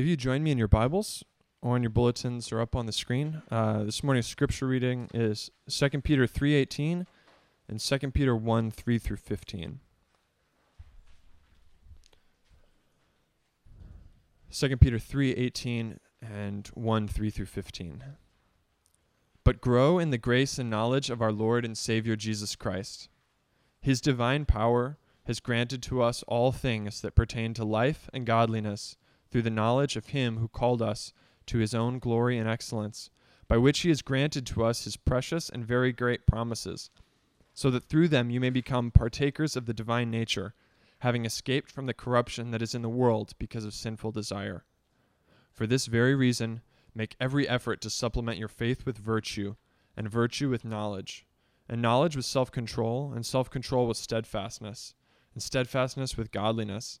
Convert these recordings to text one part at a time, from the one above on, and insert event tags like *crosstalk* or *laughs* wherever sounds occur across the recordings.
If you join me in your Bibles or in your bulletins or up on the screen, uh, this morning's scripture reading is 2 Peter 3.18 and 2 Peter 1, 3 through 15. 2 Peter 3:18 and 1 3 through 15. But grow in the grace and knowledge of our Lord and Savior Jesus Christ. His divine power has granted to us all things that pertain to life and godliness through the knowledge of him who called us to his own glory and excellence, by which he has granted to us his precious and very great promises, so that through them you may become partakers of the divine nature having escaped from the corruption that is in the world because of sinful desire. For this very reason, make every effort to supplement your faith with virtue, and virtue with knowledge, and knowledge with self control, and self control with steadfastness, and steadfastness with godliness,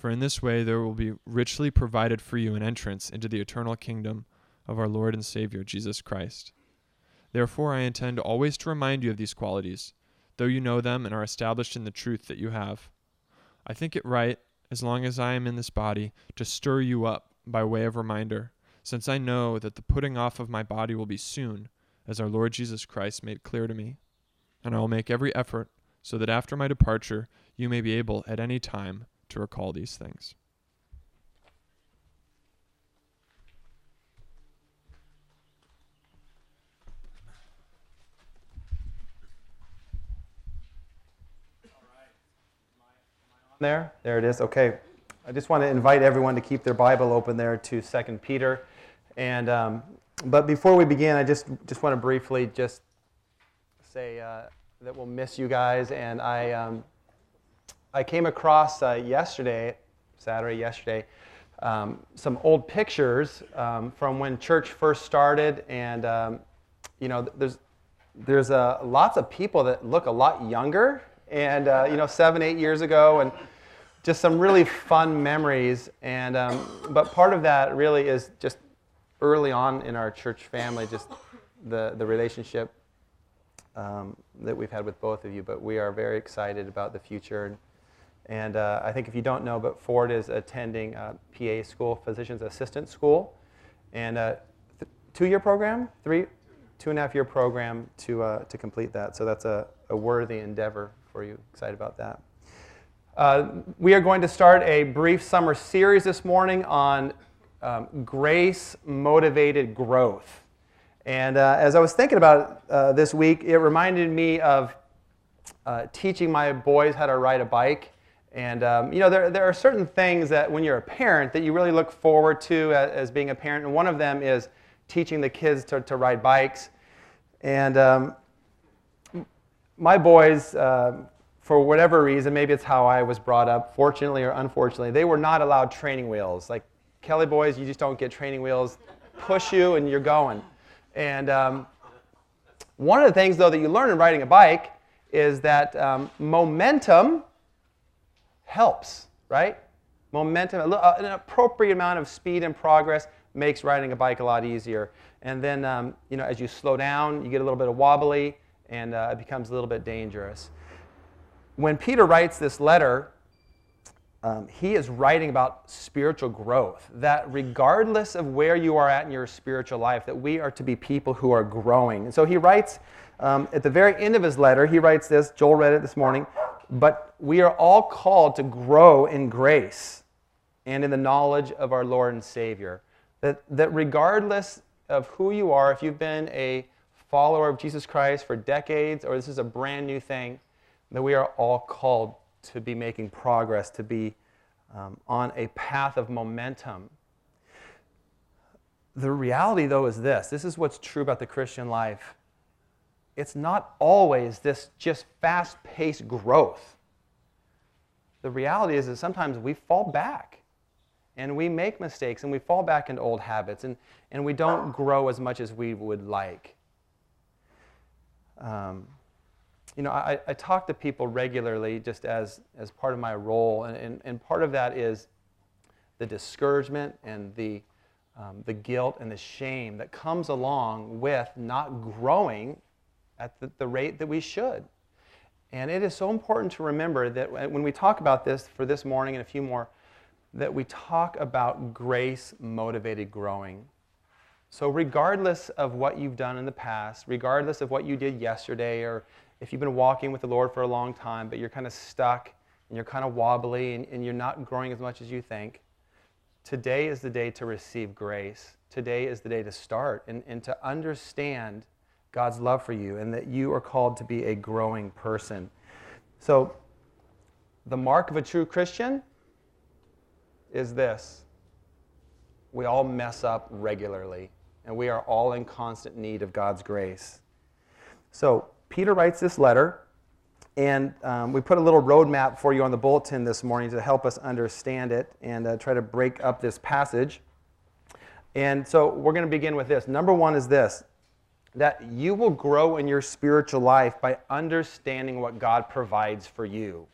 For in this way there will be richly provided for you an entrance into the eternal kingdom of our Lord and Savior Jesus Christ. Therefore, I intend always to remind you of these qualities, though you know them and are established in the truth that you have. I think it right as long as I am in this body, to stir you up by way of reminder, since I know that the putting off of my body will be soon, as our Lord Jesus Christ made clear to me. And I will make every effort so that after my departure you may be able at any time to recall these things. there? There it is. Okay. I just want to invite everyone to keep their Bible open there to Second Peter. And um, but before we begin, I just just want to briefly just say uh, that we'll miss you guys. And I um, I came across uh, yesterday, Saturday yesterday, um, some old pictures um, from when church first started, and um, you know there's there's uh, lots of people that look a lot younger and uh, you know seven eight years ago and just some really fun memories. And um, but part of that really is just early on in our church family, just the the relationship um, that we've had with both of you. But we are very excited about the future. And, uh, I think if you don't know, but Ford is attending uh, PA school, physician's assistant school, and a uh, th- two-year program, three, two and a half year program to uh, to complete that. So that's a, a worthy endeavor for you. Excited about that. Uh, we are going to start a brief summer series this morning on um, grace motivated growth. And as I was thinking about uh, this week, it reminded me of teaching my boys how to ride a bike. And um, you know, there, there are certain things that when you're a parent that you really look forward to as, as being a parent. And one of them is teaching the kids to, to ride bikes. And um, my boys, uh, for whatever reason, maybe it's how I was brought up, fortunately or unfortunately, they were not allowed training wheels. Like Kelly boys, you just don't get training wheels. Push you and you're going. And um, one of the things, though, that you learn in riding a bike is that um, momentum helps, right? Momentum, an appropriate amount of speed and progress makes riding a bike a lot easier. And then, um, you know, as you slow down, you get a little bit of wobbly, and uh, it becomes a little bit dangerous when Peter writes this letter, um, he is writing about spiritual growth. That regardless of where you are at in your spiritual life, that we are to be people who are growing. And so he writes um, at the very end of his letter, he writes this. Joel read it this morning. But we are all called to grow in grace and in the knowledge of our Lord and Savior. That, that regardless of who you are, if you've been a follower of Jesus Christ for decades or this is a brand new thing, that we are all called to be making progress, to be um, on a path of momentum. The reality, though, is this this is what's true about the Christian life. It's not always this just fast paced growth. The reality is that sometimes we fall back and we make mistakes and we fall back into old habits and, and we don't grow as much as we would like. Um, you know, I, I talk to people regularly just as, as part of my role, and, and, and part of that is the discouragement and the, um, the guilt and the shame that comes along with not growing at the, the rate that we should. And it is so important to remember that when we talk about this for this morning and a few more, that we talk about grace motivated growing. So, regardless of what you've done in the past, regardless of what you did yesterday, or if you've been walking with the Lord for a long time, but you're kind of stuck and you're kind of wobbly and, and you're not growing as much as you think, today is the day to receive grace. Today is the day to start and, and to understand God's love for you and that you are called to be a growing person. So, the mark of a true Christian is this we all mess up regularly, and we are all in constant need of God's grace. So, Peter writes this letter, and um, we put a little roadmap for you on the bulletin this morning to help us understand it and uh, try to break up this passage. And so, we're going to begin with this. Number one is this that you will grow in your spiritual life by understanding what God provides for you.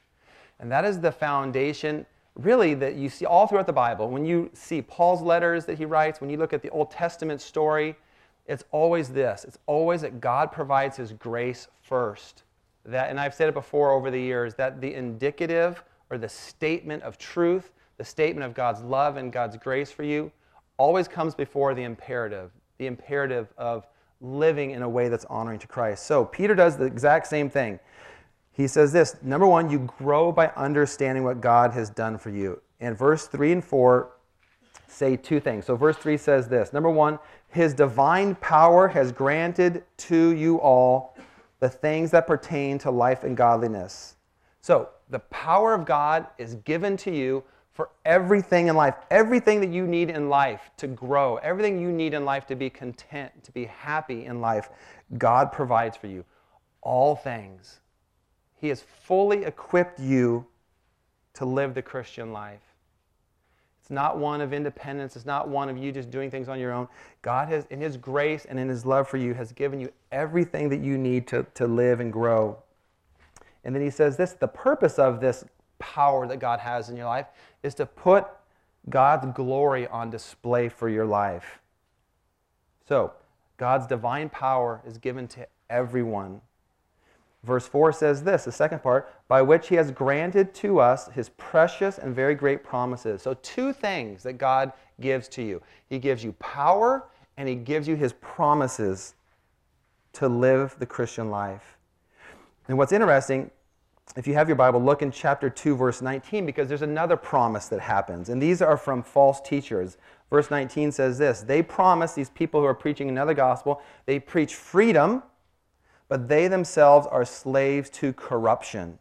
And that is the foundation really that you see all throughout the Bible. When you see Paul's letters that he writes, when you look at the Old Testament story, it's always this. It's always that God provides his grace first. That, and I've said it before over the years, that the indicative or the statement of truth, the statement of God's love and God's grace for you, always comes before the imperative, the imperative of living in a way that's honoring to Christ. So Peter does the exact same thing. He says this number one, you grow by understanding what God has done for you. And verse 3 and 4 say two things. So, verse 3 says this number one, his divine power has granted to you all the things that pertain to life and godliness. So, the power of God is given to you for everything in life, everything that you need in life to grow, everything you need in life to be content, to be happy in life, God provides for you. All things. He has fully equipped you to live the Christian life. It's not one of independence. It's not one of you just doing things on your own. God has, in His grace and in His love for you, has given you everything that you need to, to live and grow. And then He says this the purpose of this power that God has in your life is to put God's glory on display for your life. So, God's divine power is given to everyone. Verse 4 says this, the second part, by which he has granted to us his precious and very great promises. So, two things that God gives to you He gives you power and he gives you his promises to live the Christian life. And what's interesting, if you have your Bible, look in chapter 2, verse 19, because there's another promise that happens. And these are from false teachers. Verse 19 says this They promise, these people who are preaching another gospel, they preach freedom, but they themselves are slaves to corruption.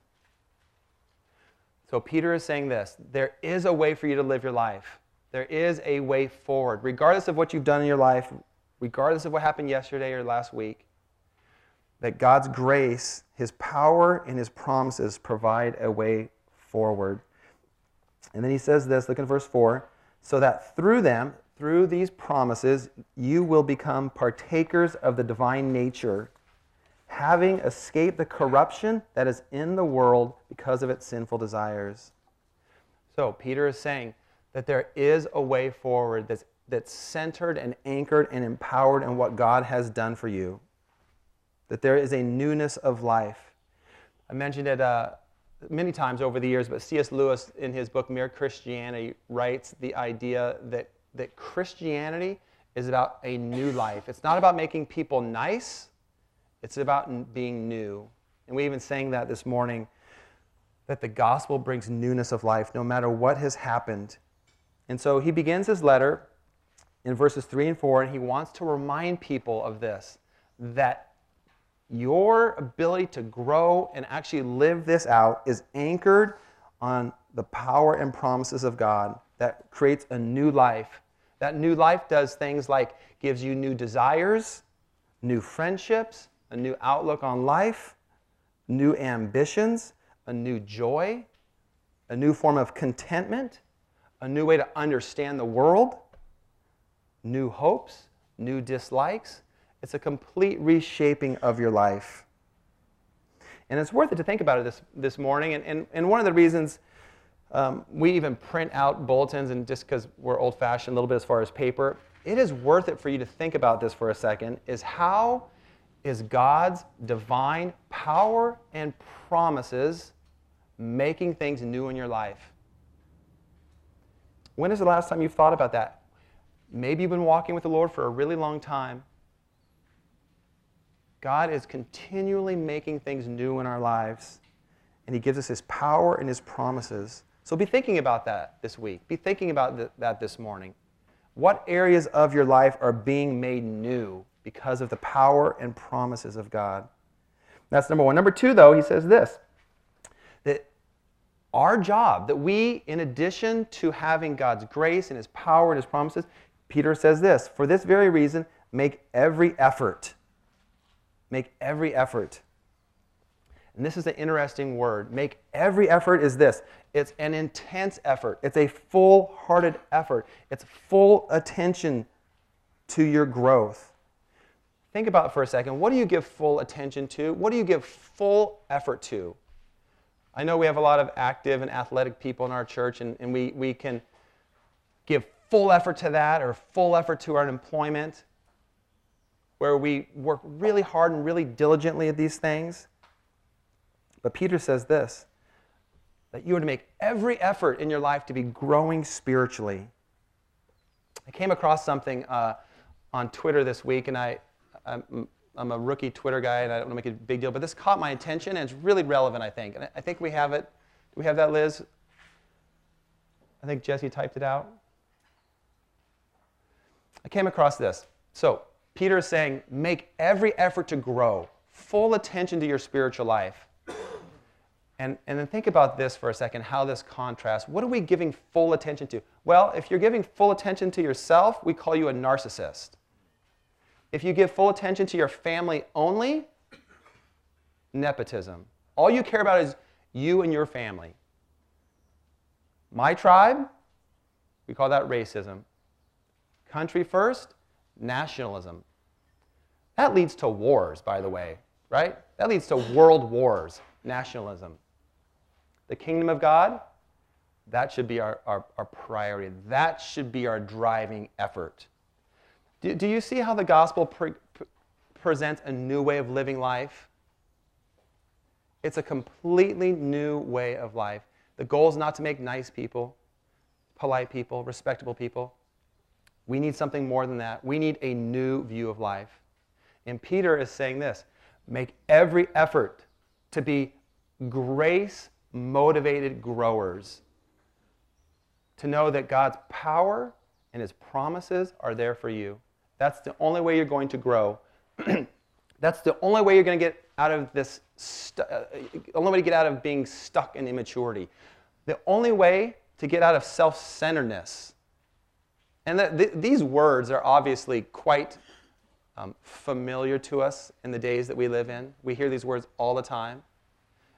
So Peter is saying this there is a way for you to live your life. There is a way forward, regardless of what you've done in your life, regardless of what happened yesterday or last week that God's grace, His power, and His promises provide a way forward. And then he says this, look at verse 4 so that through them, through these promises, you will become partakers of the divine nature, having escaped the corruption that is in the world because of its sinful desires. So, Peter is saying that there is a way forward that's, that's centered and anchored and empowered in what God has done for you that there is a newness of life. I mentioned it uh, many times over the years, but C.S. Lewis, in his book Mere Christianity, writes the idea that, that Christianity is about a new life. It's not about making people nice, it's about being new. And we even sang that this morning that the gospel brings newness of life no matter what has happened. And so he begins his letter in verses 3 and 4, and he wants to remind people of this that your ability to grow and actually live this out is anchored on the power and promises of God that creates a new life. That new life does things like gives you new desires, new friendships, a new outlook on life, new ambitions, a new joy, a new form of contentment, a new way to understand the world, new hopes, new dislikes. It's a complete reshaping of your life. And it's worth it to think about it this, this morning. And, and, and one of the reasons um, we even print out bulletins, and just because we're old fashioned a little bit as far as paper, it is worth it for you to think about this for a second is how is God's divine power and promises making things new in your life? When is the last time you've thought about that? Maybe you've been walking with the Lord for a really long time. God is continually making things new in our lives, and He gives us His power and His promises. So be thinking about that this week. Be thinking about th- that this morning. What areas of your life are being made new because of the power and promises of God? That's number one. Number two, though, he says this that our job, that we, in addition to having God's grace and his power and his promises, Peter says this for this very reason, make every effort. Make every effort. And this is an interesting word. Make every effort is this it's an intense effort, it's a full hearted effort, it's full attention to your growth. Think about it for a second. What do you give full attention to? What do you give full effort to? I know we have a lot of active and athletic people in our church, and, and we, we can give full effort to that or full effort to our employment, where we work really hard and really diligently at these things. But Peter says this that you are to make every effort in your life to be growing spiritually. I came across something uh, on Twitter this week, and I, I'm, I'm a rookie Twitter guy and I don't want to make a big deal, but this caught my attention and it's really relevant, I think. And I think we have it. Do we have that, Liz? I think Jesse typed it out. I came across this. So, Peter is saying, make every effort to grow, full attention to your spiritual life. And, and then think about this for a second, how this contrasts. What are we giving full attention to? Well, if you're giving full attention to yourself, we call you a narcissist. If you give full attention to your family only, nepotism. All you care about is you and your family. My tribe, we call that racism. Country first, nationalism. That leads to wars, by the way, right? That leads to world wars, nationalism. The kingdom of God, that should be our, our, our priority. That should be our driving effort. Do, do you see how the gospel pre- pre- presents a new way of living life? It's a completely new way of life. The goal is not to make nice people, polite people, respectable people. We need something more than that. We need a new view of life. And Peter is saying this make every effort to be grace motivated growers, to know that God's power and his promises are there for you. That's the only way you're going to grow. *clears throat* That's the only way you're going to get out of this, stu- uh, only way to get out of being stuck in immaturity. The only way to get out of self centeredness. And the, the, these words are obviously quite um, familiar to us in the days that we live in. We hear these words all the time.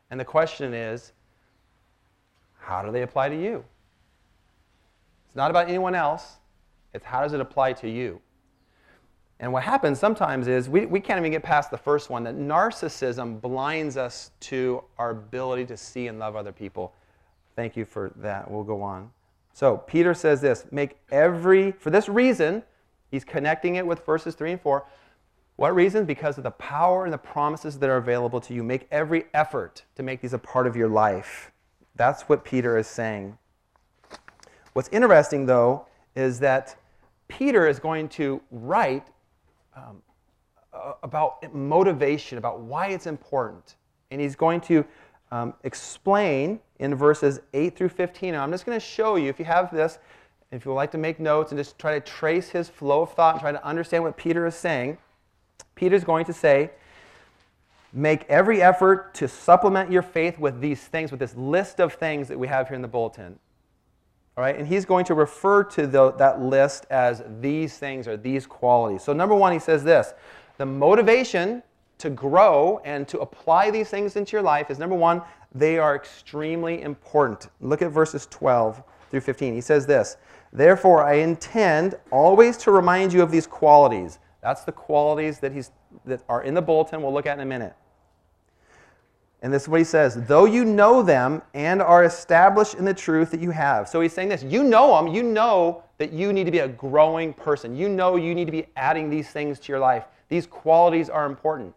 And the question is how do they apply to you? It's not about anyone else, it's how does it apply to you? And what happens sometimes is we, we can't even get past the first one that narcissism blinds us to our ability to see and love other people. Thank you for that. We'll go on. So, Peter says this make every, for this reason, he's connecting it with verses 3 and 4. What reason? Because of the power and the promises that are available to you. Make every effort to make these a part of your life. That's what Peter is saying. What's interesting, though, is that Peter is going to write um, about motivation, about why it's important. And he's going to um, explain in verses 8 through 15. And I'm just going to show you, if you have this, if you would like to make notes and just try to trace his flow of thought and try to understand what Peter is saying, Peter's going to say, Make every effort to supplement your faith with these things, with this list of things that we have here in the bulletin. All right, and he's going to refer to the, that list as these things or these qualities. So, number one, he says this the motivation to grow and to apply these things into your life is number one, they are extremely important. Look at verses 12 through 15. He says this Therefore, I intend always to remind you of these qualities. That's the qualities that, he's, that are in the bulletin. We'll look at in a minute. And this is what he says though you know them and are established in the truth that you have. So he's saying this you know them, you know that you need to be a growing person. You know you need to be adding these things to your life. These qualities are important.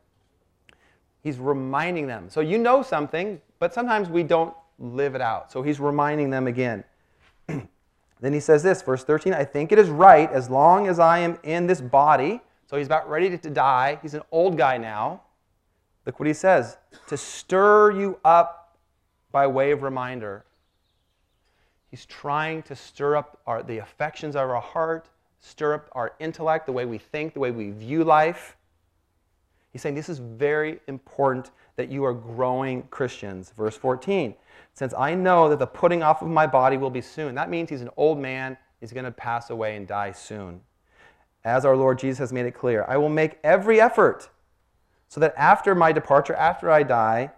He's reminding them. So you know something, but sometimes we don't live it out. So he's reminding them again. *clears throat* then he says this, verse 13 I think it is right as long as I am in this body. So he's about ready to die. He's an old guy now. Look what he says to stir you up by way of reminder. He's trying to stir up our, the affections of our heart, stir up our intellect, the way we think, the way we view life. He's saying this is very important that you are growing Christians. Verse 14 Since I know that the putting off of my body will be soon. That means he's an old man, he's going to pass away and die soon. As our Lord Jesus has made it clear, I will make every effort so that after my departure, after I die,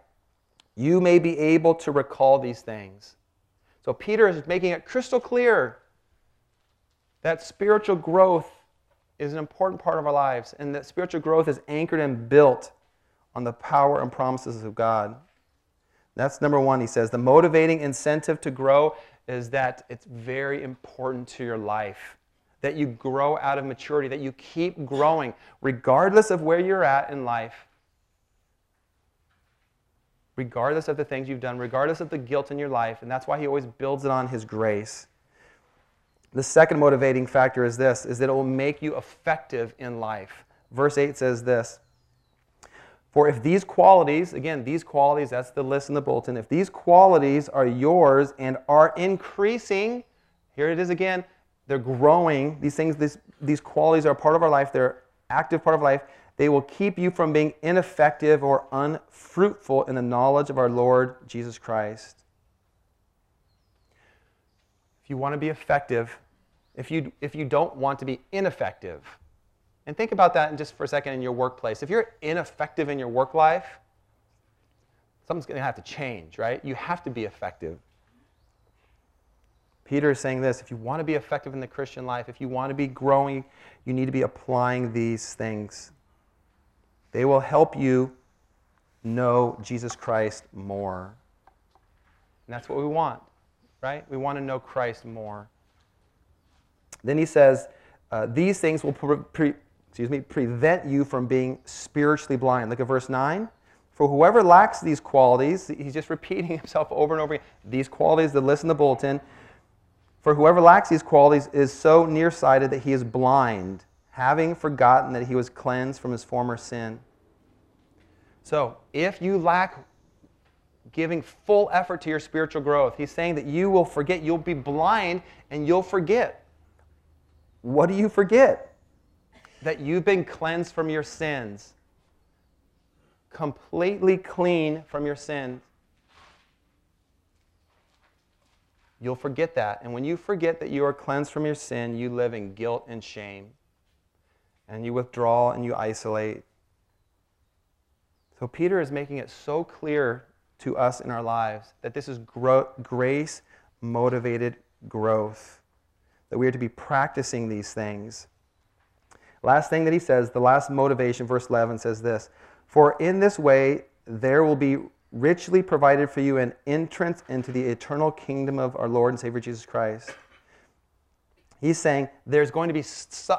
you may be able to recall these things. So Peter is making it crystal clear that spiritual growth is an important part of our lives, and that spiritual growth is anchored and built on the power and promises of God. That's number one, he says. The motivating incentive to grow is that it's very important to your life. That you grow out of maturity, that you keep growing, regardless of where you're at in life, regardless of the things you've done, regardless of the guilt in your life. And that's why he always builds it on his grace. The second motivating factor is this is that it will make you effective in life. Verse 8 says this For if these qualities, again, these qualities, that's the list in the bulletin, if these qualities are yours and are increasing, here it is again, they're growing, these things, these, these qualities are part of our life, they're active part of life, they will keep you from being ineffective or unfruitful in the knowledge of our Lord Jesus Christ. If you want to be effective, if you, if you don't want to be ineffective, and think about that in just for a second in your workplace. If you're ineffective in your work life, something's going to have to change, right? You have to be effective. Peter is saying this if you want to be effective in the Christian life, if you want to be growing, you need to be applying these things. They will help you know Jesus Christ more. And that's what we want, right? We want to know Christ more. Then he says, uh, these things will pre- pre- excuse me, prevent you from being spiritually blind. Look at verse 9. For whoever lacks these qualities, he's just repeating *laughs* himself over and over again. These qualities, the list in the bulletin. For whoever lacks these qualities is so nearsighted that he is blind, having forgotten that he was cleansed from his former sin. So, if you lack giving full effort to your spiritual growth, he's saying that you will forget, you'll be blind, and you'll forget. What do you forget? That you've been cleansed from your sins, completely clean from your sins. You'll forget that. And when you forget that you are cleansed from your sin, you live in guilt and shame. And you withdraw and you isolate. So Peter is making it so clear to us in our lives that this is gro- grace motivated growth that we are to be practicing these things. Last thing that he says, the last motivation, verse 11 says this For in this way there will be richly provided for you an entrance into the eternal kingdom of our Lord and Savior Jesus Christ. He's saying there's going to be,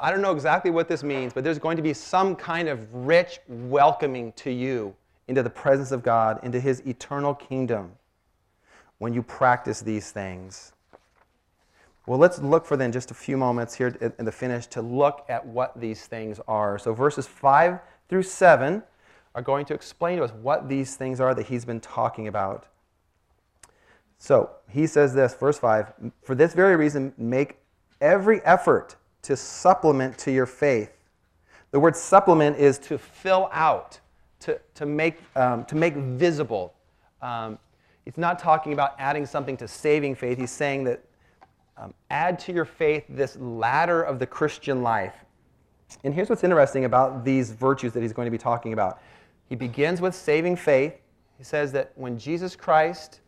I don't know exactly what this means, but there's going to be some kind of rich welcoming to you into the presence of God, into his eternal kingdom when you practice these things. Well, let's look for then just a few moments here in the finish to look at what these things are. So, verses 5 through 7 are going to explain to us what these things are that he's been talking about. So, he says this, verse 5 For this very reason, make every effort to supplement to your faith. The word supplement is to fill out, to, to, make, um, to make visible. Um, it's not talking about adding something to saving faith. He's saying that um, add to your faith this ladder of the Christian life. And here's what's interesting about these virtues that he's going to be talking about. He begins with saving faith. He says that when Jesus Christ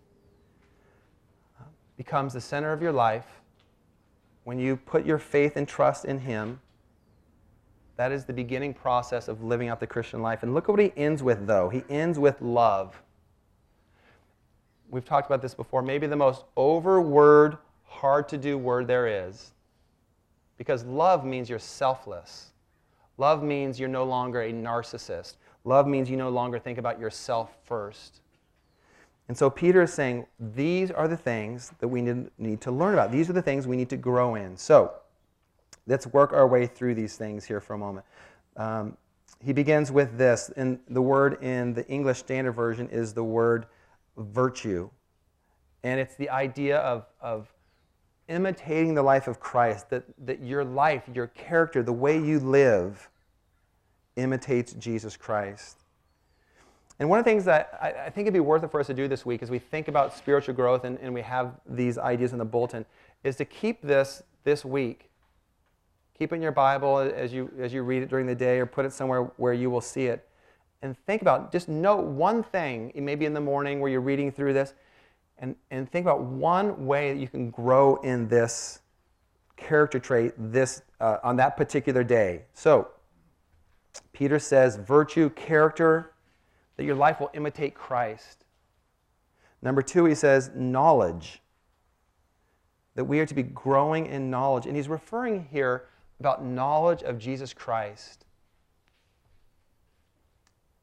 becomes the center of your life, when you put your faith and trust in Him, that is the beginning process of living out the Christian life. And look at what he ends with, though. He ends with love. We've talked about this before. Maybe the most over word, hard to do word there is. Because love means you're selfless. Love means you're no longer a narcissist. Love means you no longer think about yourself first. And so Peter is saying these are the things that we need, to learn about. These are the things we need to grow in. So let's work our way through these things here for a moment. Um, he begins with this, and the word in the English Standard Version is the word virtue. And it's the idea of, of imitating the life of Christ, that, that your life, your character, the way you live imitates Jesus Christ. And one of the things that I, I, think it'd be worth it for us to do this week as we think about spiritual growth and, and we have these ideas in the bulletin is to keep this this week. Keep it in your Bible as you, as you read it during the day or put it somewhere where you will see it. And think about, just note one thing, maybe in the morning where you're reading through this, and, and think about one way that you can grow in this character trait this, uh, on that particular day. So, Peter says virtue, character, that your life will imitate Christ. Number two, he says knowledge, that we are to be growing in knowledge. And he's referring here about knowledge of Jesus Christ.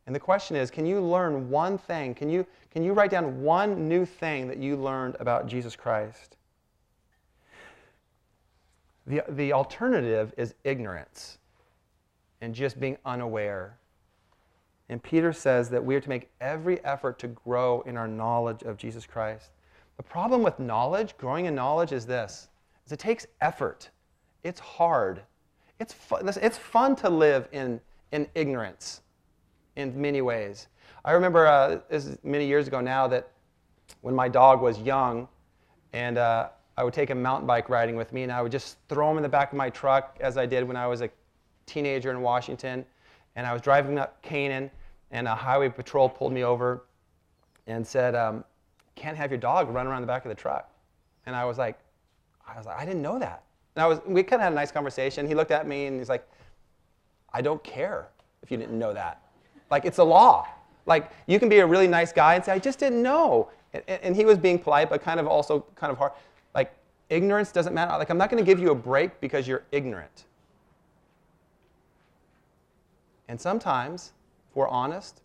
And the question is can you learn one thing? Can you, can you write down one new thing that you learned about Jesus Christ? The, the alternative is ignorance and just being unaware. And Peter says that we are to make every effort to grow in our knowledge of Jesus Christ. The problem with knowledge, growing in knowledge, is this is it takes effort. It's hard. It's fun, it's fun to live in, in ignorance in many ways. I remember uh, many years ago now that when my dog was young, and uh, I would take him mountain bike riding with me, and I would just throw him in the back of my truck as I did when I was a teenager in Washington. And I was driving up Canaan, and a highway patrol pulled me over and said, um, "Can't have your dog run around the back of the truck." And I was like, "I was like, I didn't know that." And I was, we kind of had a nice conversation. He looked at me and he's like, "I don't care if you didn't know that." Like, it's a law. Like, you can be a really nice guy and say, I just didn't know. And, and he was being polite, but kind of also kind of hard. Like, ignorance doesn't matter. Like, I'm not going to give you a break because you're ignorant. And sometimes, if we're honest,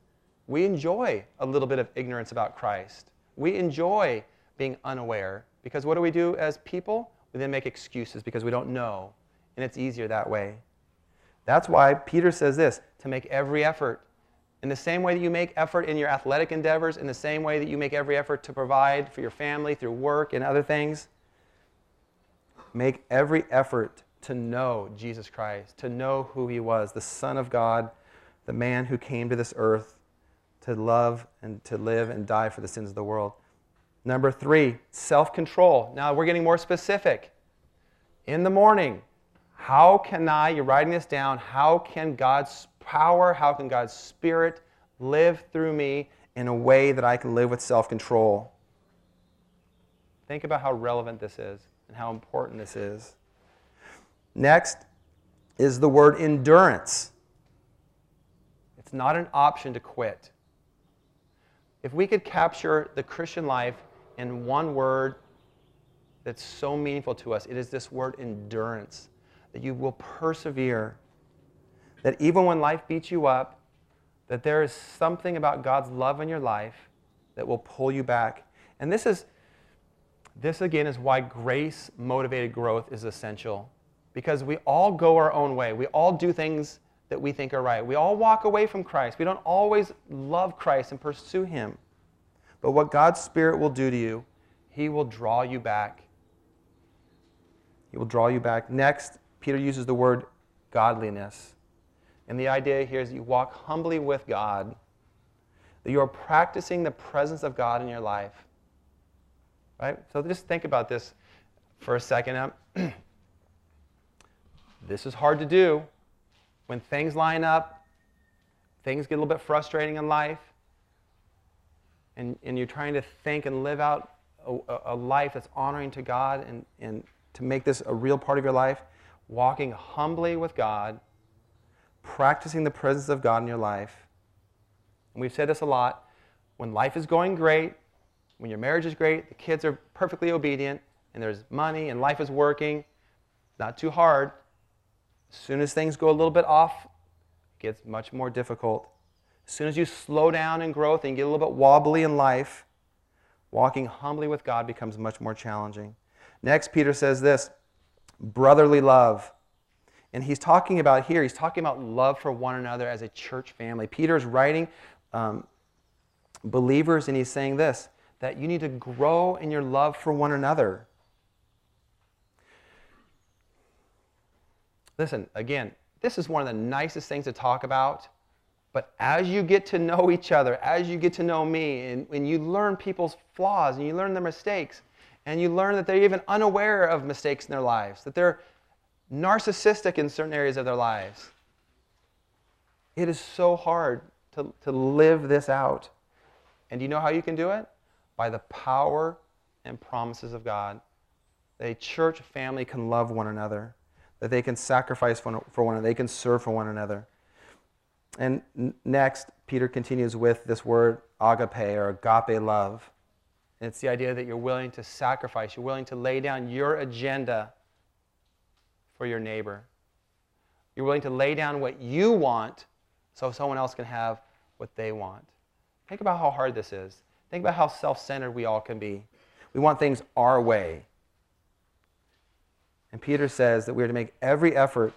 we enjoy a little bit of ignorance about Christ. We enjoy being unaware because what do we do as people? We then make excuses because we don't know, and it's easier that way. That's why Peter says this to make every effort in the same way that you make effort in your athletic endeavors, in the same way that you make every effort to provide for your family through work and other things, make every effort to know Jesus Christ, to know who he was, the Son of God, the man who came to this earth to love and to live and die for the sins of the world. Number three, self control. Now we're getting more specific. In the morning, how can I, you're writing this down, how can God's power, how can God's Spirit live through me in a way that I can live with self control? Think about how relevant this is and how important this is. Next is the word endurance. It's not an option to quit. If we could capture the Christian life in one word that's so meaningful to us, it is this word endurance. That you will persevere that even when life beats you up, that there is something about God's love in your life that will pull you back. And this is this again is why grace motivated growth is essential. Because we all go our own way. We all do things that we think are right. We all walk away from Christ. We don't always love Christ and pursue him. But what God's Spirit will do to you, he will draw you back. He will draw you back. Next, Peter uses the word godliness. And the idea here is you walk humbly with God, that you are practicing the presence of God in your life. Right? So just think about this for a second. *clears throat* this is hard to do. When things line up, things get a little bit frustrating in life, and, and you're trying to think and live out a, a life that's honoring to God and, and to make this a real part of your life, walking humbly with God, practicing the presence of God in your life. And we've said this a lot. When life is going great, when your marriage is great, the kids are perfectly obedient, and there's money and life is working, not too hard. As soon as things go a little bit off, it gets much more difficult. As soon as you slow down in growth and get a little bit wobbly in life, walking humbly with God becomes much more challenging. Next, Peter says this brotherly love. And he's talking about here, he's talking about love for one another as a church family. Peter is writing um, believers, and he's saying this that you need to grow in your love for one another. Listen, again, this is one of the nicest things to talk about. But as you get to know each other, as you get to know me, and when you learn people's flaws and you learn their mistakes, and you learn that they're even unaware of mistakes in their lives, that they're narcissistic in certain areas of their lives, it is so hard to, to live this out. And do you know how you can do it? By the power and promises of God. That a church family can love one another that they can sacrifice for one another, they can serve for one another. And next, Peter continues with this word agape or agape love. And it's the idea that you're willing to sacrifice, you're willing to lay down your agenda for your neighbor. You're willing to lay down what you want so someone else can have what they want. Think about how hard this is. Think about how self centered we all can be. We want things our way. And Peter says that we are to make every effort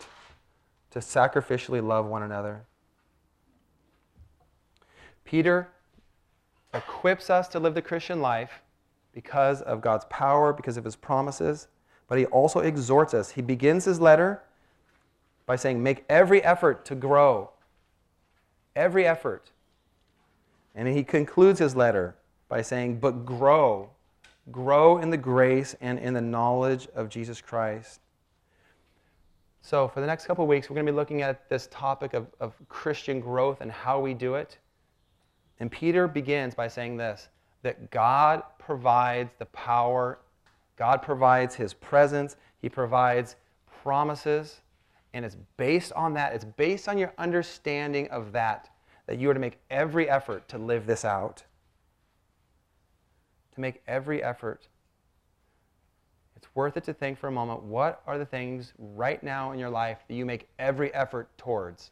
to sacrificially love one another. Peter equips us to live the Christian life because of God's power, because of his promises, but he also exhorts us. He begins his letter by saying, Make every effort to grow. Every effort. And he concludes his letter by saying, But grow grow in the grace and in the knowledge of Jesus Christ. So, for the next couple weeks, we're going to be looking at this topic of, of Christian growth and how we do it. And Peter begins by saying this that God provides the power, God provides his presence, he provides promises, and it's based on that, it's based on your understanding of that, that you are to make every effort to live this out to make every effort. It's worth it to think for a moment what are the things right now in your life that you make every effort towards?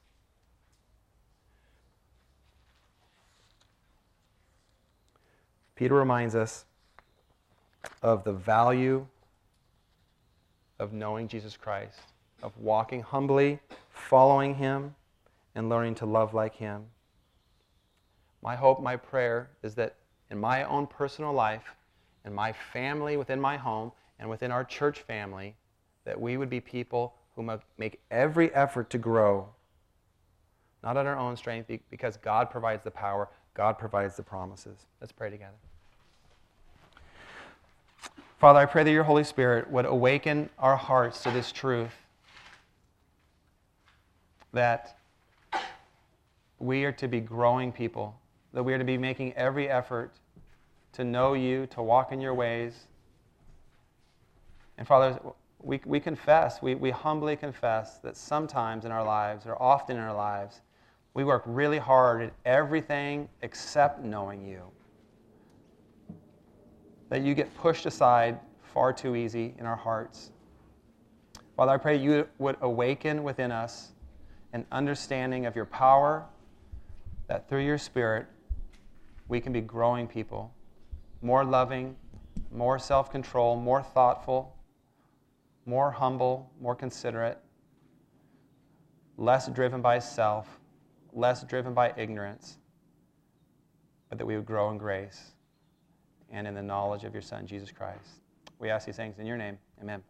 Peter reminds us of the value of knowing Jesus Christ, of walking humbly, following Him, and learning to love like Him. My hope, my prayer is that in my own personal life, in my family, within my home, and within our church family, that we would be people who make every effort to grow, not on our own strength, because God provides the power, God provides the promises. Let's pray together. Father, I pray that your Holy Spirit would awaken our hearts to this truth that we are to be growing people that we are to be making every effort to know you, to walk in your ways. And Father, we, we confess, we, we humbly confess that sometimes in our lives, or often in our lives, we work really hard at everything except knowing you. That you get pushed aside far too easy in our hearts. Father, I pray you would awaken within us an understanding of your power, that through your Spirit, we can be growing people, more loving, more self control, more thoughtful, more humble, more considerate, less driven by self, less driven by ignorance, but that we would grow in grace and in the knowledge of your Son, Jesus Christ. We ask these things in your name. Amen.